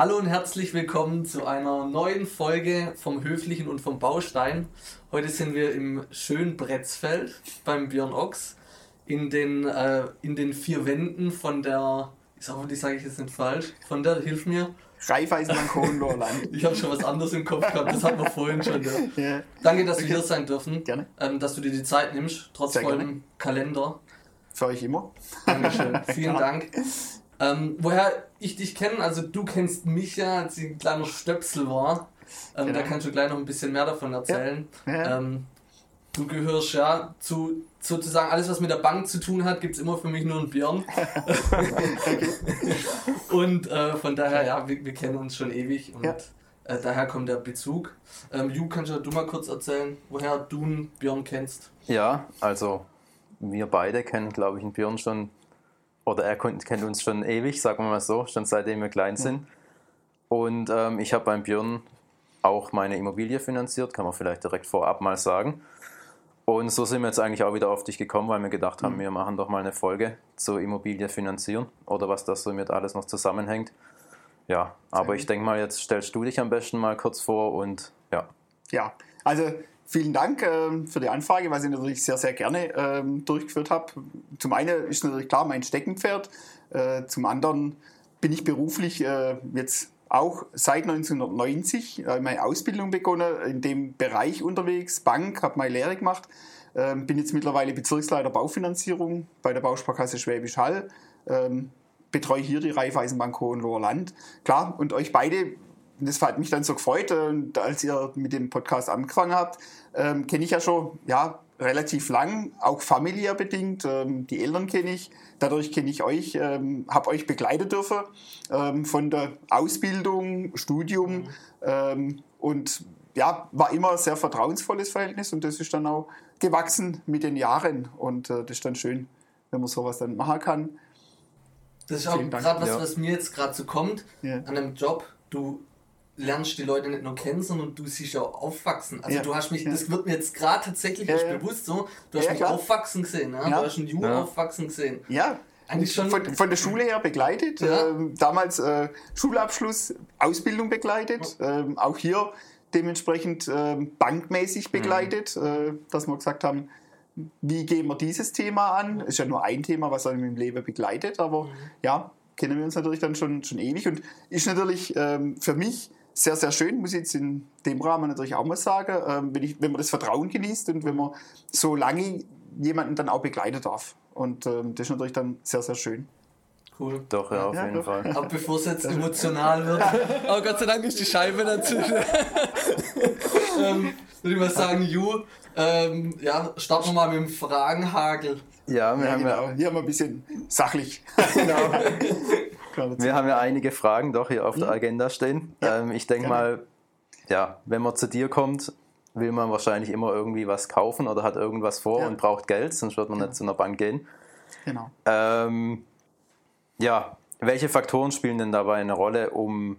Hallo und herzlich willkommen zu einer neuen Folge vom Höflichen und vom Baustein. Heute sind wir im schönen Bretzfeld beim Björn Ochs in den, äh, in den vier Wänden von der, ich sage die sage ich jetzt nicht falsch, von der, hilf mir. Raiffeisenbank Hohenlohrland. ich habe schon was anderes im Kopf gehabt, das hatten wir vorhin schon. Ja. Ja. Danke, dass okay. wir hier sein dürfen. Gerne. Ähm, dass du dir die Zeit nimmst, trotz Sehr vollem gerne. Kalender. Für euch immer. Dankeschön. Vielen Dank. Ähm, woher ich dich kenne, also du kennst mich ja, als ich ein kleiner Stöpsel war. Ähm, genau. Da kannst du gleich noch ein bisschen mehr davon erzählen. Ja. Ja. Ähm, du gehörst ja zu sozusagen alles, was mit der Bank zu tun hat, gibt es immer für mich nur einen Björn. und äh, von daher, ja, wir, wir, kennen uns schon ewig und ja. äh, daher kommt der Bezug. Ähm, Ju, kannst du mal kurz erzählen, woher du einen Björn kennst? Ja, also wir beide kennen, glaube ich, einen Björn schon, oder er kennt uns schon ewig, sagen wir mal so, schon seitdem wir klein sind. Und ähm, ich habe beim Björn auch meine Immobilie finanziert, kann man vielleicht direkt vorab mal sagen. Und so sind wir jetzt eigentlich auch wieder auf dich gekommen, weil wir gedacht haben, mhm. wir machen doch mal eine Folge zur Immobilie finanzieren oder was das so mit alles noch zusammenhängt. Ja, aber ich denke mal, jetzt stellst du dich am besten mal kurz vor und ja. Ja, also Vielen Dank äh, für die Anfrage, was ich natürlich sehr, sehr gerne äh, durchgeführt habe. Zum einen ist natürlich klar mein Steckenpferd, äh, zum anderen bin ich beruflich äh, jetzt auch seit 1990 äh, meine Ausbildung begonnen, in dem Bereich unterwegs, Bank, habe meine Lehre gemacht, ähm, bin jetzt mittlerweile Bezirksleiter Baufinanzierung bei der Bausparkasse Schwäbisch Hall, ähm, betreue hier die Raiffeisenbank Hohenloher Land. Klar, und euch beide das hat mich dann so gefreut, und als ihr mit dem Podcast angefangen habt, ähm, kenne ich ja schon ja, relativ lang, auch familiär bedingt. Ähm, die Eltern kenne ich, dadurch kenne ich euch, ähm, habe euch begleiten dürfen ähm, von der Ausbildung, Studium mhm. Ähm, und ja, war immer ein sehr vertrauensvolles Verhältnis und das ist dann auch gewachsen mit den Jahren und äh, das ist dann schön, wenn man sowas dann machen kann. Das ist auch gerade was, ja. was mir jetzt gerade so kommt ja. an einem Job. Du lernst die Leute nicht nur kennen, sondern du siehst ja aufwachsen. Also ja. du hast mich, ja. das wird mir jetzt gerade tatsächlich ja, ja. bewusst so, du hast mich klar. aufwachsen gesehen, ja? du hast einen Jungen aufwachsen gesehen. Ja, eigentlich schon. Von, von, der Schule her begleitet, ähm, damals äh, Schulabschluss, Ausbildung begleitet, ähm, auch hier dementsprechend ähm, bankmäßig mhm. begleitet, mhm. äh, dass wir gesagt haben, wie gehen wir dieses Thema an? Ist ja nur ein Thema, was einem im Leben begleitet, aber mhm. ja, kennen wir uns natürlich dann schon, schon ewig und ist natürlich ähm, für mich sehr, sehr schön, muss ich jetzt in dem Rahmen natürlich auch mal sagen, ähm, wenn, ich, wenn man das Vertrauen genießt und wenn man so lange jemanden dann auch begleiten darf. Und ähm, das ist natürlich dann sehr, sehr schön. Cool. Doch, ja, auf ja, jeden doch. Fall. Aber bevor es jetzt emotional wird, oh Gott sei Dank ist die Scheibe dazwischen. ähm, würde ich mal sagen, Ju, ähm, ja, starten wir mal mit dem Fragenhagel. Ja, wir ja, haben genau. ja hier haben wir ein bisschen sachlich. genau. Wir haben ja einige Fragen doch hier auf der mhm. Agenda stehen. Ja, ähm, ich denke mal, ja, wenn man zu dir kommt, will man wahrscheinlich immer irgendwie was kaufen oder hat irgendwas vor ja. und braucht Geld, sonst wird man genau. nicht zu einer Bank gehen. Genau. Ähm, ja, welche Faktoren spielen denn dabei eine Rolle, um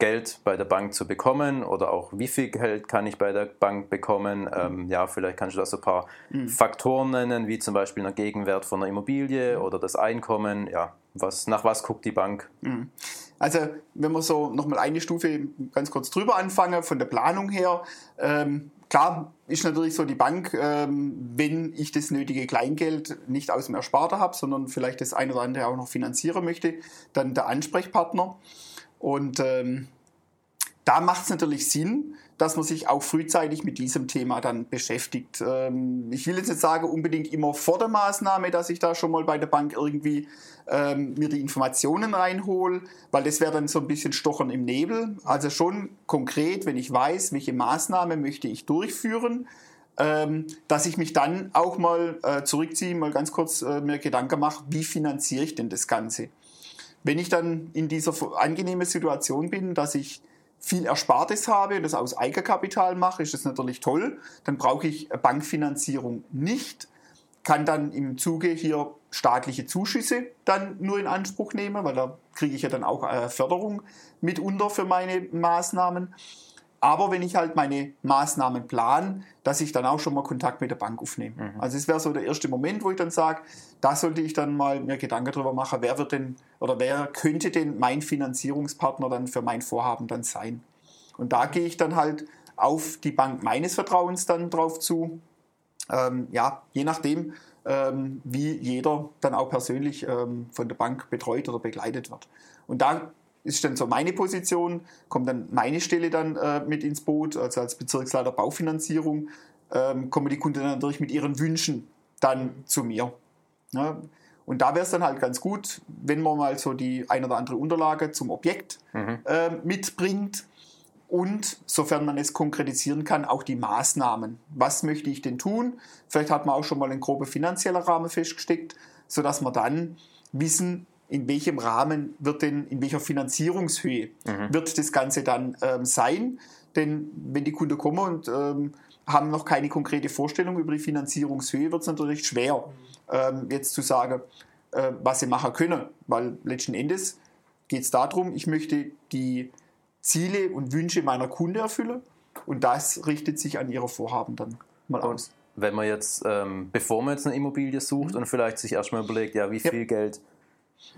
Geld bei der Bank zu bekommen oder auch wie viel Geld kann ich bei der Bank bekommen. Ähm, ja, vielleicht kannst du da so ein paar mhm. Faktoren nennen, wie zum Beispiel der Gegenwert von einer Immobilie mhm. oder das Einkommen. Ja, was, nach was guckt die Bank? Mhm. Also wenn wir so nochmal eine Stufe ganz kurz drüber anfangen, von der Planung her. Ähm, klar ist natürlich so die Bank, ähm, wenn ich das nötige Kleingeld nicht aus dem Ersparter habe, sondern vielleicht das eine oder andere auch noch finanzieren möchte, dann der Ansprechpartner. Und ähm, da macht es natürlich Sinn, dass man sich auch frühzeitig mit diesem Thema dann beschäftigt. Ähm, ich will jetzt nicht sagen, unbedingt immer vor der Maßnahme, dass ich da schon mal bei der Bank irgendwie ähm, mir die Informationen reinhole, weil das wäre dann so ein bisschen Stochern im Nebel. Also schon konkret, wenn ich weiß, welche Maßnahme möchte ich durchführen, ähm, dass ich mich dann auch mal äh, zurückziehe, mal ganz kurz äh, mir Gedanken mache, wie finanziere ich denn das Ganze? Wenn ich dann in dieser angenehmen Situation bin, dass ich viel Erspartes habe und das aus Eigenkapital mache, ist das natürlich toll. Dann brauche ich Bankfinanzierung nicht, kann dann im Zuge hier staatliche Zuschüsse dann nur in Anspruch nehmen, weil da kriege ich ja dann auch äh, Förderung mitunter für meine Maßnahmen. Aber wenn ich halt meine Maßnahmen plan, dass ich dann auch schon mal Kontakt mit der Bank aufnehme. Mhm. Also es wäre so der erste Moment, wo ich dann sage, da sollte ich dann mal mir Gedanken darüber machen, wer wird denn oder wer könnte denn mein Finanzierungspartner dann für mein Vorhaben dann sein. Und da gehe ich dann halt auf die Bank meines Vertrauens dann drauf zu. Ähm, ja, je nachdem, ähm, wie jeder dann auch persönlich ähm, von der Bank betreut oder begleitet wird. Und da ist dann so meine Position, kommt dann meine Stelle dann äh, mit ins Boot, also als Bezirksleiter Baufinanzierung, ähm, kommen die Kunden dann natürlich mit ihren Wünschen dann zu mir. Ja, und da wäre es dann halt ganz gut, wenn man mal so die ein oder andere Unterlage zum Objekt mhm. äh, mitbringt und, sofern man es konkretisieren kann, auch die Maßnahmen. Was möchte ich denn tun? Vielleicht hat man auch schon mal einen groben finanzieller Rahmen festgesteckt, sodass wir dann wissen, in welchem Rahmen wird denn, in welcher Finanzierungshöhe mhm. wird das Ganze dann ähm, sein. Denn wenn die Kunden kommen und ähm, haben noch keine konkrete Vorstellung über die Finanzierungshöhe, wird es natürlich schwer, ähm, jetzt zu sagen, äh, was sie machen können. Weil letzten Endes geht es darum, ich möchte die Ziele und Wünsche meiner Kunden erfüllen und das richtet sich an ihre Vorhaben dann mal aus. Wenn man jetzt, ähm, bevor man jetzt eine Immobilie sucht mhm. und vielleicht sich erstmal überlegt, ja, wie viel ja. Geld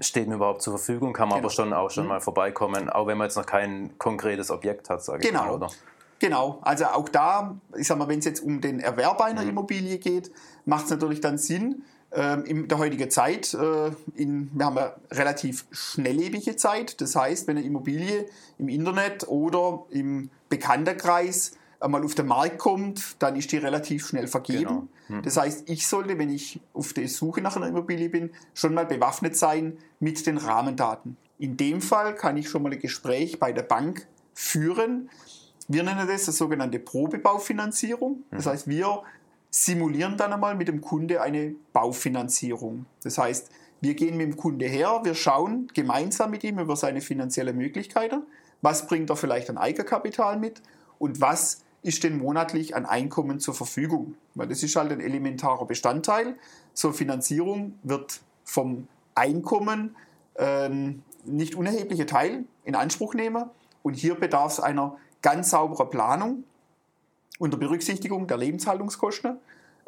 steht mir überhaupt zur Verfügung, kann man genau. aber schon auch schon mhm. mal vorbeikommen, auch wenn man jetzt noch kein konkretes Objekt hat, sage genau. ich mal, oder? Genau, also auch da, ich sag mal, wenn es jetzt um den Erwerb einer mhm. Immobilie geht, macht es natürlich dann Sinn, ähm, in der heutigen Zeit, äh, in, wir haben eine relativ schnelllebige Zeit, das heißt, wenn eine Immobilie im Internet oder im Bekannterkreis einmal auf den Markt kommt, dann ist die relativ schnell vergeben. Genau. Mhm. Das heißt, ich sollte, wenn ich auf der Suche nach einer Immobilie bin, schon mal bewaffnet sein mit den Rahmendaten. In dem Fall kann ich schon mal ein Gespräch bei der Bank führen. Wir nennen das das sogenannte Probebaufinanzierung. Das mhm. heißt, wir simulieren dann einmal mit dem Kunde eine Baufinanzierung. Das heißt, wir gehen mit dem Kunde her, wir schauen gemeinsam mit ihm über seine finanziellen Möglichkeiten. Was bringt er vielleicht an Eigenkapital mit und was ist denn monatlich an Einkommen zur Verfügung? Weil das ist halt ein elementarer Bestandteil. So Finanzierung wird vom Einkommen ähm, nicht unerhebliche Teil in Anspruch nehmen. Und hier bedarf es einer ganz sauberen Planung unter Berücksichtigung der Lebenshaltungskosten,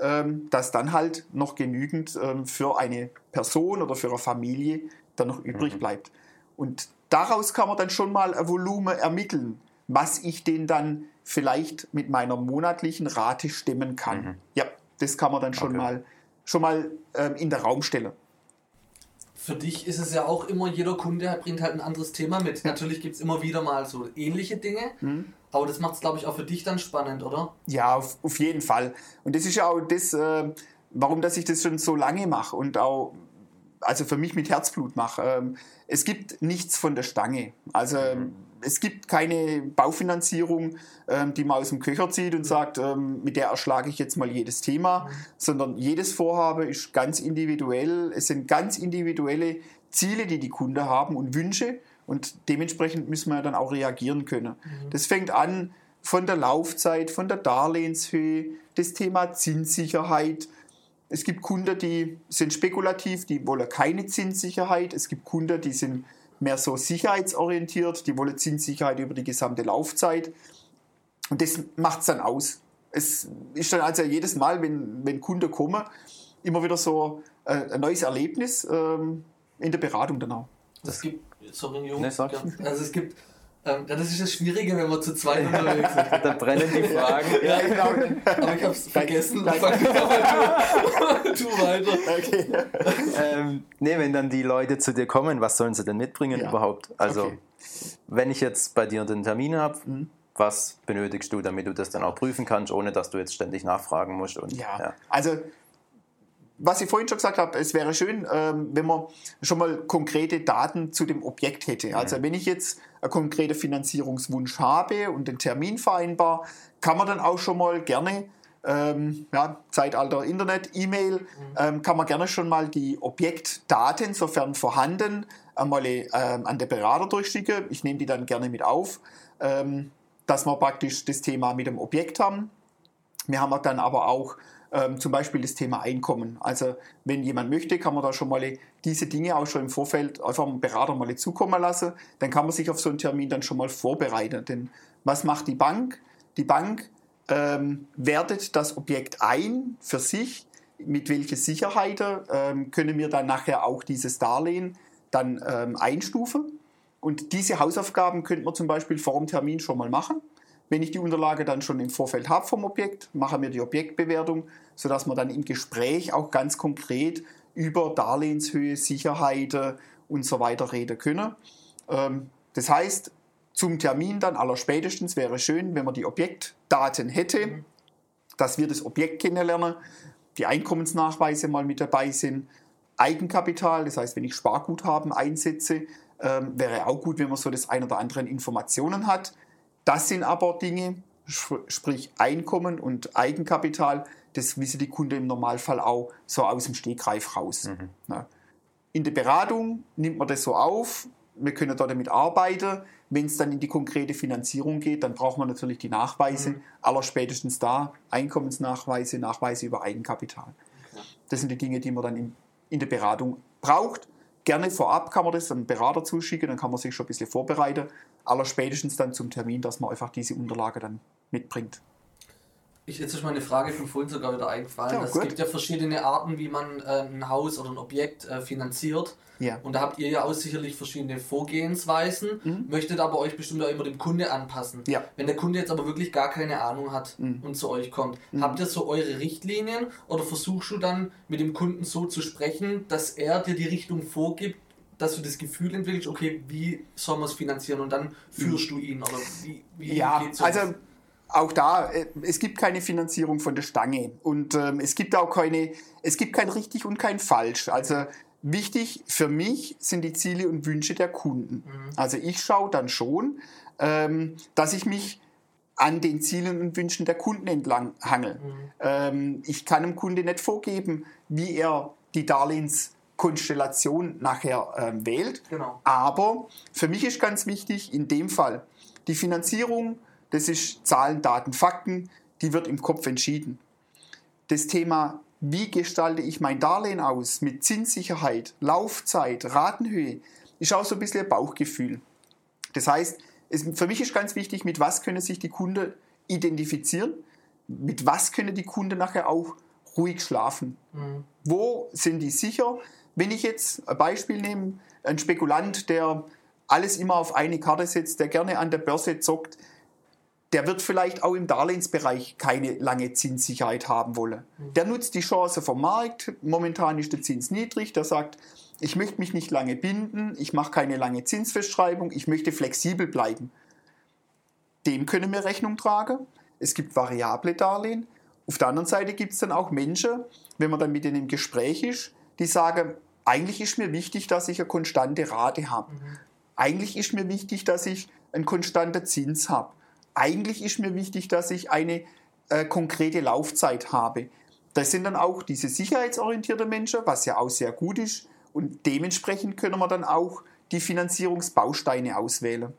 ähm, dass dann halt noch genügend ähm, für eine Person oder für eine Familie dann noch übrig mhm. bleibt. Und daraus kann man dann schon mal ein Volumen ermitteln was ich den dann vielleicht mit meiner monatlichen Rate stemmen kann. Mhm. Ja, das kann man dann schon okay. mal, schon mal ähm, in der Raum stellen. Für dich ist es ja auch immer, jeder Kunde bringt halt ein anderes Thema mit. Ja. Natürlich gibt es immer wieder mal so ähnliche Dinge, mhm. aber das macht es, glaube ich, auch für dich dann spannend, oder? Ja, auf, auf jeden Fall. Und das ist ja auch das, äh, warum dass ich das schon so lange mache und auch also für mich mit Herzblut mache. Ähm, es gibt nichts von der Stange. Also mhm es gibt keine Baufinanzierung, ähm, die man aus dem Köcher zieht und sagt, ähm, mit der erschlage ich jetzt mal jedes Thema, sondern jedes Vorhaben ist ganz individuell. Es sind ganz individuelle Ziele, die die Kunden haben und Wünsche und dementsprechend müssen wir dann auch reagieren können. Mhm. Das fängt an von der Laufzeit, von der Darlehenshöhe, das Thema Zinssicherheit. Es gibt Kunden, die sind spekulativ, die wollen keine Zinssicherheit. Es gibt Kunden, die sind mehr so sicherheitsorientiert, die wollen Zinssicherheit über die gesamte Laufzeit. Und das macht es dann aus. Es ist dann also jedes Mal, wenn, wenn Kunden kommen, immer wieder so äh, ein neues Erlebnis ähm, in der Beratung dann auch. Es gibt, sorry Jungs, nee, also es gibt ähm, das ist das Schwierige, wenn man zu zweit unterwegs ist. da brennen die Fragen. ja, genau. Aber ich habe es vergessen. Danke. Danke. tu, tu weiter. Okay. Ähm, nee, wenn dann die Leute zu dir kommen, was sollen sie denn mitbringen ja. überhaupt? Also, okay. wenn ich jetzt bei dir den Termin habe, mhm. was benötigst du, damit du das dann auch prüfen kannst, ohne dass du jetzt ständig nachfragen musst? Und, ja. ja. also was ich vorhin schon gesagt habe, es wäre schön, ähm, wenn man schon mal konkrete Daten zu dem Objekt hätte. Also wenn ich jetzt einen konkreten Finanzierungswunsch habe und den Termin vereinbar, kann man dann auch schon mal gerne ähm, ja, Zeitalter Internet, E-Mail, mhm. ähm, kann man gerne schon mal die Objektdaten, sofern vorhanden, einmal ähm, an den Berater durchschicken. Ich nehme die dann gerne mit auf, ähm, dass wir praktisch das Thema mit dem Objekt haben. Wir haben dann aber auch ähm, zum Beispiel das Thema Einkommen. Also wenn jemand möchte, kann man da schon mal diese Dinge auch schon im Vorfeld einfach dem Berater mal zukommen lassen. Dann kann man sich auf so einen Termin dann schon mal vorbereiten. Denn Was macht die Bank? Die Bank ähm, wertet das Objekt ein für sich, mit welcher Sicherheit ähm, können wir dann nachher auch dieses Darlehen dann ähm, einstufen. Und diese Hausaufgaben könnte man zum Beispiel vor dem Termin schon mal machen. Wenn ich die Unterlage dann schon im Vorfeld habe vom Objekt, machen wir die Objektbewertung, sodass man dann im Gespräch auch ganz konkret über Darlehenshöhe, Sicherheit und so weiter reden können. Ähm, das heißt, zum Termin dann aller spätestens wäre schön, wenn man die Objektdaten hätte, mhm. dass wir das Objekt kennenlernen, die Einkommensnachweise mal mit dabei sind, Eigenkapital, das heißt, wenn ich Sparguthaben einsetze, ähm, wäre auch gut, wenn man so das ein oder andere Informationen hat. Das sind aber Dinge, sprich Einkommen und Eigenkapital, das wissen die Kunden im Normalfall auch so aus dem Stegreif raus. Mhm. In der Beratung nimmt man das so auf, wir können da damit arbeiten. Wenn es dann in die konkrete Finanzierung geht, dann braucht man natürlich die Nachweise, mhm. aller spätestens da, Einkommensnachweise, Nachweise über Eigenkapital. Okay. Das sind die Dinge, die man dann in, in der Beratung braucht. Gerne vorab kann man das einem Berater zuschicken, dann kann man sich schon ein bisschen vorbereiten. Aller spätestens dann zum Termin, dass man einfach diese Unterlage dann mitbringt. Ich, jetzt ist mal eine Frage von vorhin sogar wieder eingefallen. Ja, es gibt ja verschiedene Arten, wie man äh, ein Haus oder ein Objekt äh, finanziert. Ja. Und da habt ihr ja auch sicherlich verschiedene Vorgehensweisen, mhm. möchtet aber euch bestimmt auch immer dem Kunde anpassen. Ja. Wenn der Kunde jetzt aber wirklich gar keine Ahnung hat mhm. und zu euch kommt, mhm. habt ihr so eure Richtlinien oder versuchst du dann mit dem Kunden so zu sprechen, dass er dir die Richtung vorgibt, dass du das Gefühl entwickelst, okay, wie soll man es finanzieren und dann führst mhm. du ihn oder wie, wie ja? Also auch da, äh, es gibt keine Finanzierung von der Stange und ähm, es gibt auch keine, es gibt kein richtig und kein falsch. Also wichtig für mich sind die Ziele und Wünsche der Kunden. Mhm. Also ich schaue dann schon, ähm, dass ich mich an den Zielen und Wünschen der Kunden entlang hangel. Mhm. Ähm, ich kann dem Kunde nicht vorgeben, wie er die Darlehenskonstellation nachher ähm, wählt. Genau. Aber für mich ist ganz wichtig, in dem Fall, die Finanzierung das ist Zahlen, Daten, Fakten, die wird im Kopf entschieden. Das Thema, wie gestalte ich mein Darlehen aus mit Zinssicherheit, Laufzeit, Ratenhöhe, ist auch so ein bisschen ein Bauchgefühl. Das heißt, es, für mich ist ganz wichtig, mit was können sich die Kunden identifizieren, mit was können die Kunden nachher auch ruhig schlafen. Mhm. Wo sind die sicher? Wenn ich jetzt ein Beispiel nehme, ein Spekulant, der alles immer auf eine Karte setzt, der gerne an der Börse zockt, der wird vielleicht auch im Darlehensbereich keine lange Zinssicherheit haben wollen. Der nutzt die Chance vom Markt. Momentan ist der Zins niedrig. Der sagt, ich möchte mich nicht lange binden, ich mache keine lange Zinsfestschreibung, ich möchte flexibel bleiben. Dem können wir Rechnung tragen. Es gibt variable Darlehen. Auf der anderen Seite gibt es dann auch Menschen, wenn man dann mit denen im Gespräch ist, die sagen, eigentlich ist mir wichtig, dass ich eine konstante Rate habe. Mhm. Eigentlich ist mir wichtig, dass ich einen konstanten Zins habe eigentlich ist mir wichtig, dass ich eine äh, konkrete Laufzeit habe. Das sind dann auch diese sicherheitsorientierten Menschen, was ja auch sehr gut ist. Und dementsprechend können wir dann auch die Finanzierungsbausteine auswählen.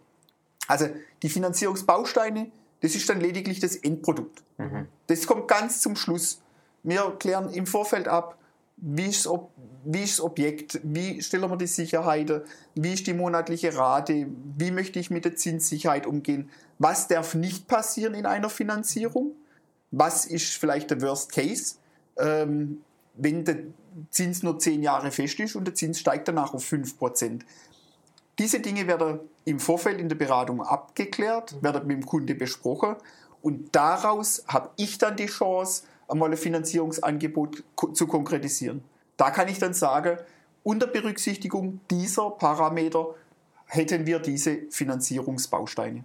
Also die Finanzierungsbausteine, das ist dann lediglich das Endprodukt. Mhm. Das kommt ganz zum Schluss. Wir klären im Vorfeld ab, wie ist, wie ist das Objekt, wie stellen wir die Sicherheit, wie ist die monatliche Rate, wie möchte ich mit der Zinssicherheit umgehen, was darf nicht passieren in einer Finanzierung, was ist vielleicht der Worst Case, ähm, wenn der Zins nur zehn Jahre fest ist und der Zins steigt danach auf 5%. Diese Dinge werden im Vorfeld in der Beratung abgeklärt, werden mit dem Kunde besprochen und daraus habe ich dann die Chance, einmal ein Finanzierungsangebot zu konkretisieren. Da kann ich dann sagen, unter Berücksichtigung dieser Parameter hätten wir diese Finanzierungsbausteine.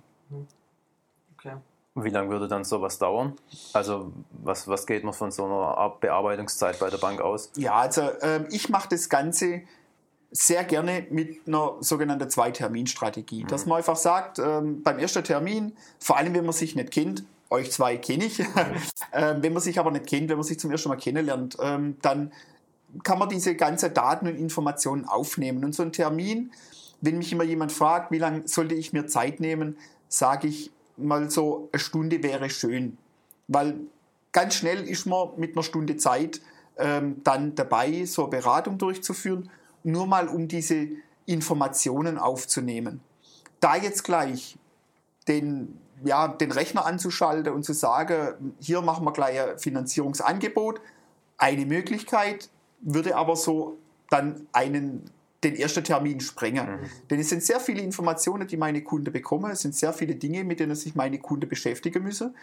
Okay. Wie lange würde dann sowas dauern? Also was, was geht man von so einer Bearbeitungszeit bei der Bank aus? Ja, also äh, ich mache das Ganze sehr gerne mit einer sogenannten Zwei-Termin-Strategie. Mhm. Dass man einfach sagt, ähm, beim ersten Termin, vor allem wenn man sich nicht kennt, euch zwei kenne ich. ähm, wenn man sich aber nicht kennt, wenn man sich zum ersten Mal kennenlernt, ähm, dann kann man diese ganzen Daten und Informationen aufnehmen. Und so ein Termin, wenn mich immer jemand fragt, wie lange sollte ich mir Zeit nehmen, sage ich mal so, eine Stunde wäre schön. Weil ganz schnell ist man mit einer Stunde Zeit ähm, dann dabei, so eine Beratung durchzuführen, nur mal um diese Informationen aufzunehmen. Da jetzt gleich den ja, den Rechner anzuschalten und zu sagen, hier machen wir gleich ein Finanzierungsangebot. Eine Möglichkeit würde aber so dann einen den ersten Termin sprengen. Mhm. Denn es sind sehr viele Informationen, die meine Kunden bekommen. Es sind sehr viele Dinge, mit denen sich meine Kunden beschäftigen müssen.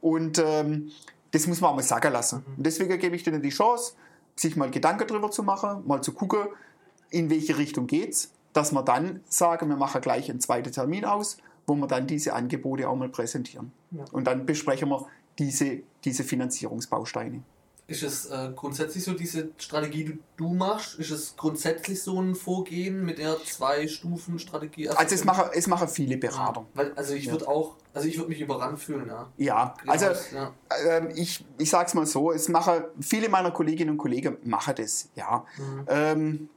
Und ähm, das muss man auch mal sagen lassen. Mhm. Und deswegen gebe ich denen die Chance, sich mal Gedanken darüber zu machen, mal zu gucken, in welche Richtung geht es, dass wir dann sagen, wir machen gleich einen zweiten Termin aus, wo wir dann diese Angebote auch mal präsentieren. Ja. Und dann besprechen wir diese, diese Finanzierungsbausteine. Ist es äh, grundsätzlich so, diese Strategie, die du machst, ist es grundsätzlich so ein Vorgehen mit der Zwei-Stufen-Strategie? Also, also es machen, es machen viele Berater. Ja, weil, also ich ja. würde auch, also ich würde mich überrannt fühlen, ja. Ja, also ja. Äh, ich, ich sage es mal so, es machen, viele meiner Kolleginnen und Kollegen machen das, ja. Mhm. Ähm,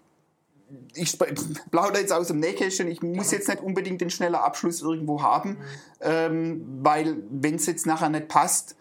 ich plaudere jetzt aus dem Nähkästchen, ich muss jetzt nicht unbedingt den schneller Abschluss irgendwo haben, ähm, weil wenn es jetzt nachher nicht passt,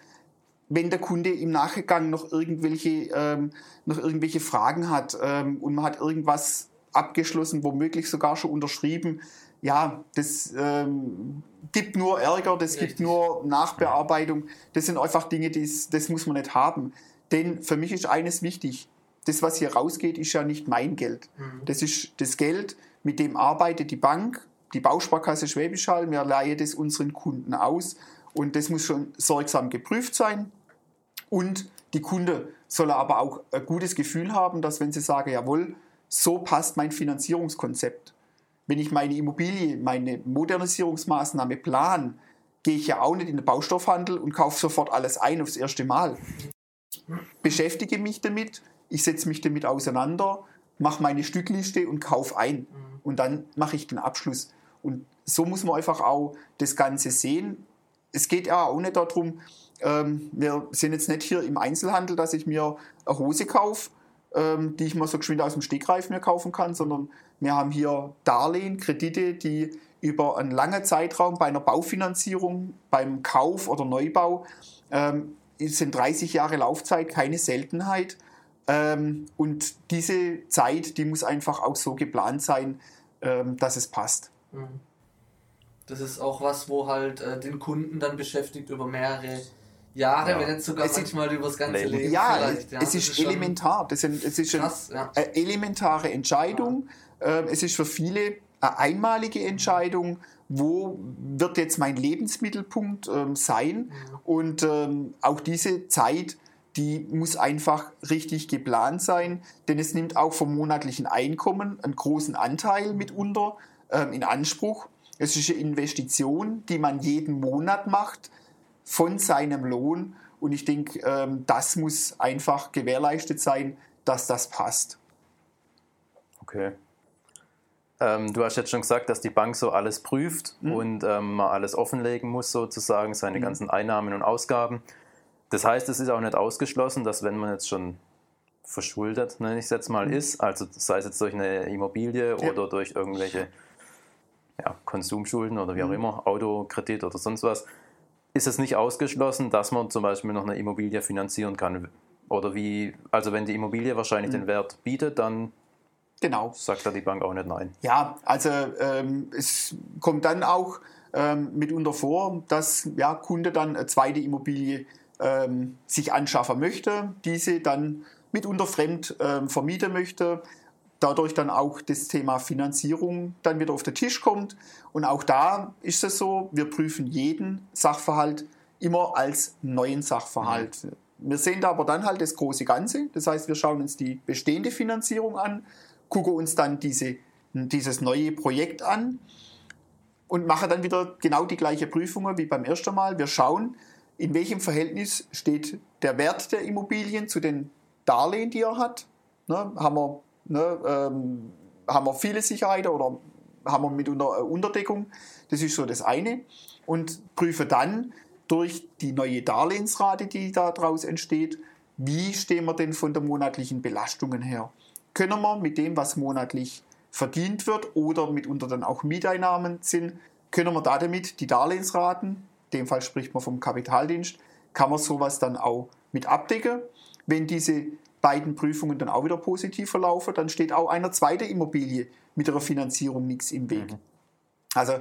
wenn der Kunde im Nachgang noch irgendwelche, ähm, noch irgendwelche Fragen hat ähm, und man hat irgendwas abgeschlossen, womöglich sogar schon unterschrieben, ja, das ähm, gibt nur Ärger, das Richtig. gibt nur Nachbearbeitung. Das sind einfach Dinge, das, das muss man nicht haben. Denn für mich ist eines wichtig. Das, was hier rausgeht, ist ja nicht mein Geld. Mhm. Das ist das Geld, mit dem arbeitet die Bank, die Bausparkasse Schwäbisch Hall. Wir leihen das unseren Kunden aus. Und das muss schon sorgsam geprüft sein. Und die Kunde soll aber auch ein gutes Gefühl haben, dass wenn sie sagen, jawohl, so passt mein Finanzierungskonzept. Wenn ich meine Immobilie, meine Modernisierungsmaßnahme plan, gehe ich ja auch nicht in den Baustoffhandel und kaufe sofort alles ein aufs erste Mal. Beschäftige mich damit, ich setze mich damit auseinander, mache meine Stückliste und kaufe ein. Und dann mache ich den Abschluss. Und so muss man einfach auch das Ganze sehen. Es geht ja auch nicht darum, ähm, wir sind jetzt nicht hier im Einzelhandel, dass ich mir eine Hose kaufe, ähm, die ich mal so geschwind aus dem Stegreif mir kaufen kann, sondern wir haben hier Darlehen, Kredite, die über einen langen Zeitraum bei einer Baufinanzierung, beim Kauf oder Neubau, ähm, sind 30 Jahre Laufzeit keine Seltenheit. Ähm, und diese Zeit, die muss einfach auch so geplant sein, ähm, dass es passt. Mhm. Das ist auch was, wo halt äh, den Kunden dann beschäftigt über mehrere Jahre, ja. wenn nicht sogar es manchmal über das ganze Leben. Leben ja, ja, es ist, ist elementar. Das sind, es ist krass, eine, ja. elementare Entscheidung. Ja. Ähm, es ist für viele eine einmalige Entscheidung, wo wird jetzt mein Lebensmittelpunkt ähm, sein. Und ähm, auch diese Zeit, die muss einfach richtig geplant sein, denn es nimmt auch vom monatlichen Einkommen einen großen Anteil mitunter ähm, in Anspruch. Es ist eine Investition, die man jeden Monat macht von seinem Lohn. Und ich denke, ähm, das muss einfach gewährleistet sein, dass das passt. Okay. Ähm, du hast jetzt schon gesagt, dass die Bank so alles prüft mhm. und ähm, man alles offenlegen muss, sozusagen, seine mhm. ganzen Einnahmen und Ausgaben. Das heißt, es ist auch nicht ausgeschlossen, dass wenn man jetzt schon verschuldet, nenne ich es jetzt mal, mhm. ist, also sei es jetzt durch eine Immobilie ja. oder durch irgendwelche ja, Konsumschulden oder wie auch mhm. immer, Autokredit oder sonst was, ist es nicht ausgeschlossen, dass man zum Beispiel noch eine Immobilie finanzieren kann. Oder wie, also wenn die Immobilie wahrscheinlich mhm. den Wert bietet, dann genau. sagt da die Bank auch nicht nein. Ja, also ähm, es kommt dann auch ähm, mitunter vor, dass ja, Kunde dann eine zweite Immobilie ähm, sich anschaffen möchte, diese dann mitunter fremd ähm, vermieten möchte dadurch dann auch das Thema Finanzierung dann wieder auf den Tisch kommt. Und auch da ist es so, wir prüfen jeden Sachverhalt immer als neuen Sachverhalt. Mhm. Wir sehen da aber dann halt das große Ganze. Das heißt, wir schauen uns die bestehende Finanzierung an, gucken uns dann diese, dieses neue Projekt an und machen dann wieder genau die gleiche Prüfung wie beim ersten Mal. Wir schauen, in welchem Verhältnis steht der Wert der Immobilien zu den Darlehen, die er hat. Ne, haben wir Ne, ähm, haben wir viele Sicherheiten oder haben wir mitunter Unterdeckung? Das ist so das eine. Und prüfe dann durch die neue Darlehensrate, die daraus entsteht, wie stehen wir denn von den monatlichen Belastungen her? Können wir mit dem, was monatlich verdient wird oder mitunter dann auch Mieteinnahmen sind, können wir da damit die Darlehensraten, dem Fall spricht man vom Kapitaldienst, kann man sowas dann auch mit abdecken. Wenn diese beiden Prüfungen dann auch wieder positiv verlaufen, dann steht auch einer zweiten Immobilie mit der Finanzierung nichts im Weg. Mhm. Also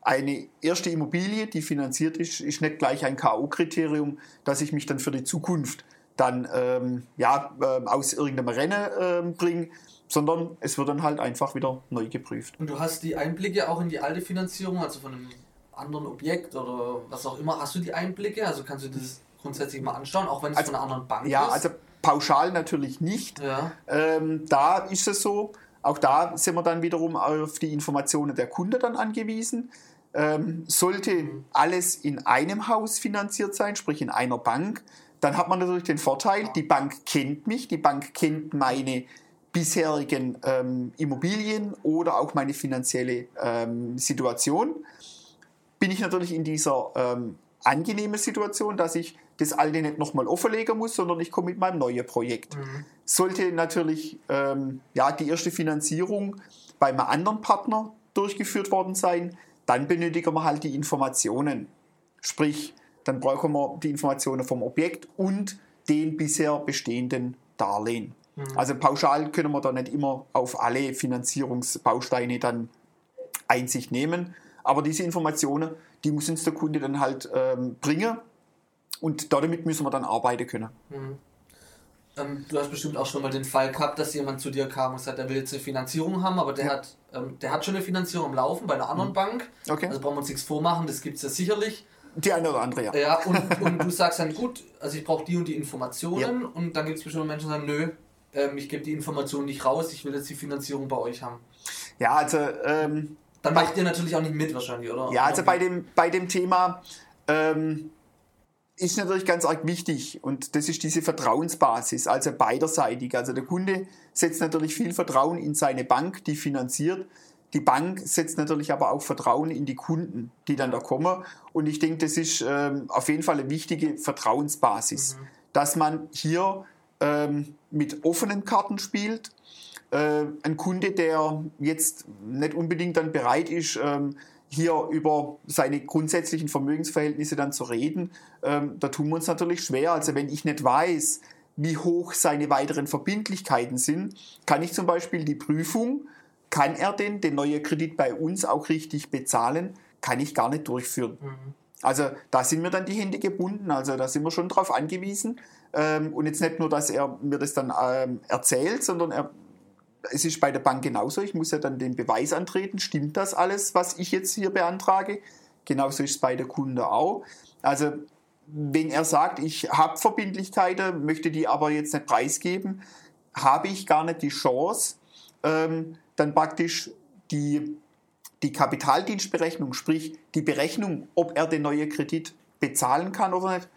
eine erste Immobilie, die finanziert ist, ist nicht gleich ein K.O.-Kriterium, dass ich mich dann für die Zukunft dann ähm, ja, äh, aus irgendeinem Rennen äh, bringe, sondern es wird dann halt einfach wieder neu geprüft. Und du hast die Einblicke auch in die alte Finanzierung, also von einem anderen Objekt oder was auch immer, hast du die Einblicke? Also kannst du das grundsätzlich mal anschauen, auch wenn es also, von einer anderen Bank ja, ist? Ja, also pauschal natürlich nicht. Ja. Ähm, da ist es so, auch da sind wir dann wiederum auf die Informationen der Kunde dann angewiesen. Ähm, sollte alles in einem Haus finanziert sein, sprich in einer Bank, dann hat man natürlich den Vorteil, die Bank kennt mich, die Bank kennt meine bisherigen ähm, Immobilien oder auch meine finanzielle ähm, Situation. Bin ich natürlich in dieser ähm, angenehmen Situation, dass ich das alte nicht nochmal offenlegen muss, sondern ich komme mit meinem neuen Projekt. Mhm. Sollte natürlich ähm, ja, die erste Finanzierung bei einem anderen Partner durchgeführt worden sein, dann benötigen wir halt die Informationen. Sprich, dann brauchen wir die Informationen vom Objekt und den bisher bestehenden Darlehen. Mhm. Also pauschal können wir da nicht immer auf alle Finanzierungsbausteine dann Einsicht nehmen. Aber diese Informationen, die muss uns der Kunde dann halt ähm, bringen und damit müssen wir dann arbeiten können. Mhm. Ähm, du hast bestimmt auch schon mal den Fall gehabt, dass jemand zu dir kam und sagt, er will jetzt eine Finanzierung haben, aber der, ja. hat, ähm, der hat schon eine Finanzierung am Laufen bei einer anderen mhm. Bank. Okay. Also brauchen wir uns nichts vormachen, das gibt es ja sicherlich. Die eine oder andere, ja. Ja, und, und du sagst dann, gut, also ich brauche die und die Informationen ja. und dann gibt es bestimmt Menschen, die sagen, nö, ähm, ich gebe die Informationen nicht raus, ich will jetzt die Finanzierung bei euch haben. Ja, also... Ähm, dann macht ihr natürlich auch nicht mit wahrscheinlich, oder? Ja, also bei dem, bei dem Thema... Ähm, ist natürlich ganz arg wichtig und das ist diese Vertrauensbasis, also beiderseitig. Also der Kunde setzt natürlich viel Vertrauen in seine Bank, die finanziert. Die Bank setzt natürlich aber auch Vertrauen in die Kunden, die dann da kommen. Und ich denke, das ist ähm, auf jeden Fall eine wichtige Vertrauensbasis, mhm. dass man hier ähm, mit offenen Karten spielt. Äh, ein Kunde, der jetzt nicht unbedingt dann bereit ist, ähm, hier über seine grundsätzlichen Vermögensverhältnisse dann zu reden, ähm, da tun wir uns natürlich schwer. Also wenn ich nicht weiß, wie hoch seine weiteren Verbindlichkeiten sind, kann ich zum Beispiel die Prüfung, kann er denn den neuen Kredit bei uns auch richtig bezahlen, kann ich gar nicht durchführen. Mhm. Also da sind mir dann die Hände gebunden, also da sind wir schon drauf angewiesen. Ähm, und jetzt nicht nur, dass er mir das dann erzählt, sondern er es ist bei der Bank genauso. Ich muss ja dann den Beweis antreten. Stimmt das alles, was ich jetzt hier beantrage? Genauso ist es bei der Kunde auch. Also wenn er sagt, ich habe Verbindlichkeiten, möchte die aber jetzt nicht preisgeben, habe ich gar nicht die Chance, ähm, dann praktisch die, die Kapitaldienstberechnung, sprich die Berechnung, ob er den neuen Kredit bezahlen kann oder nicht,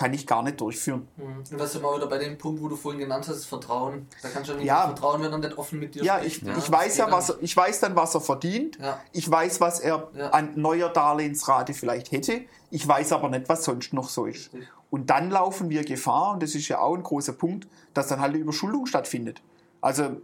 kann ich gar nicht durchführen. Mhm. Und das ist immer wieder bei dem Punkt, wo du vorhin genannt hast, Vertrauen. Da kannst du nicht ja. vertrauen, wenn er nicht offen mit dir ja, spricht. Ich, ja, ich weiß ja, was er, ich weiß dann, was er verdient. Ja. Ich weiß, was er an neuer Darlehensrate vielleicht hätte. Ich weiß aber nicht, was sonst noch so ist. Richtig. Und dann laufen wir Gefahr, und das ist ja auch ein großer Punkt, dass dann halt eine Überschuldung stattfindet. Also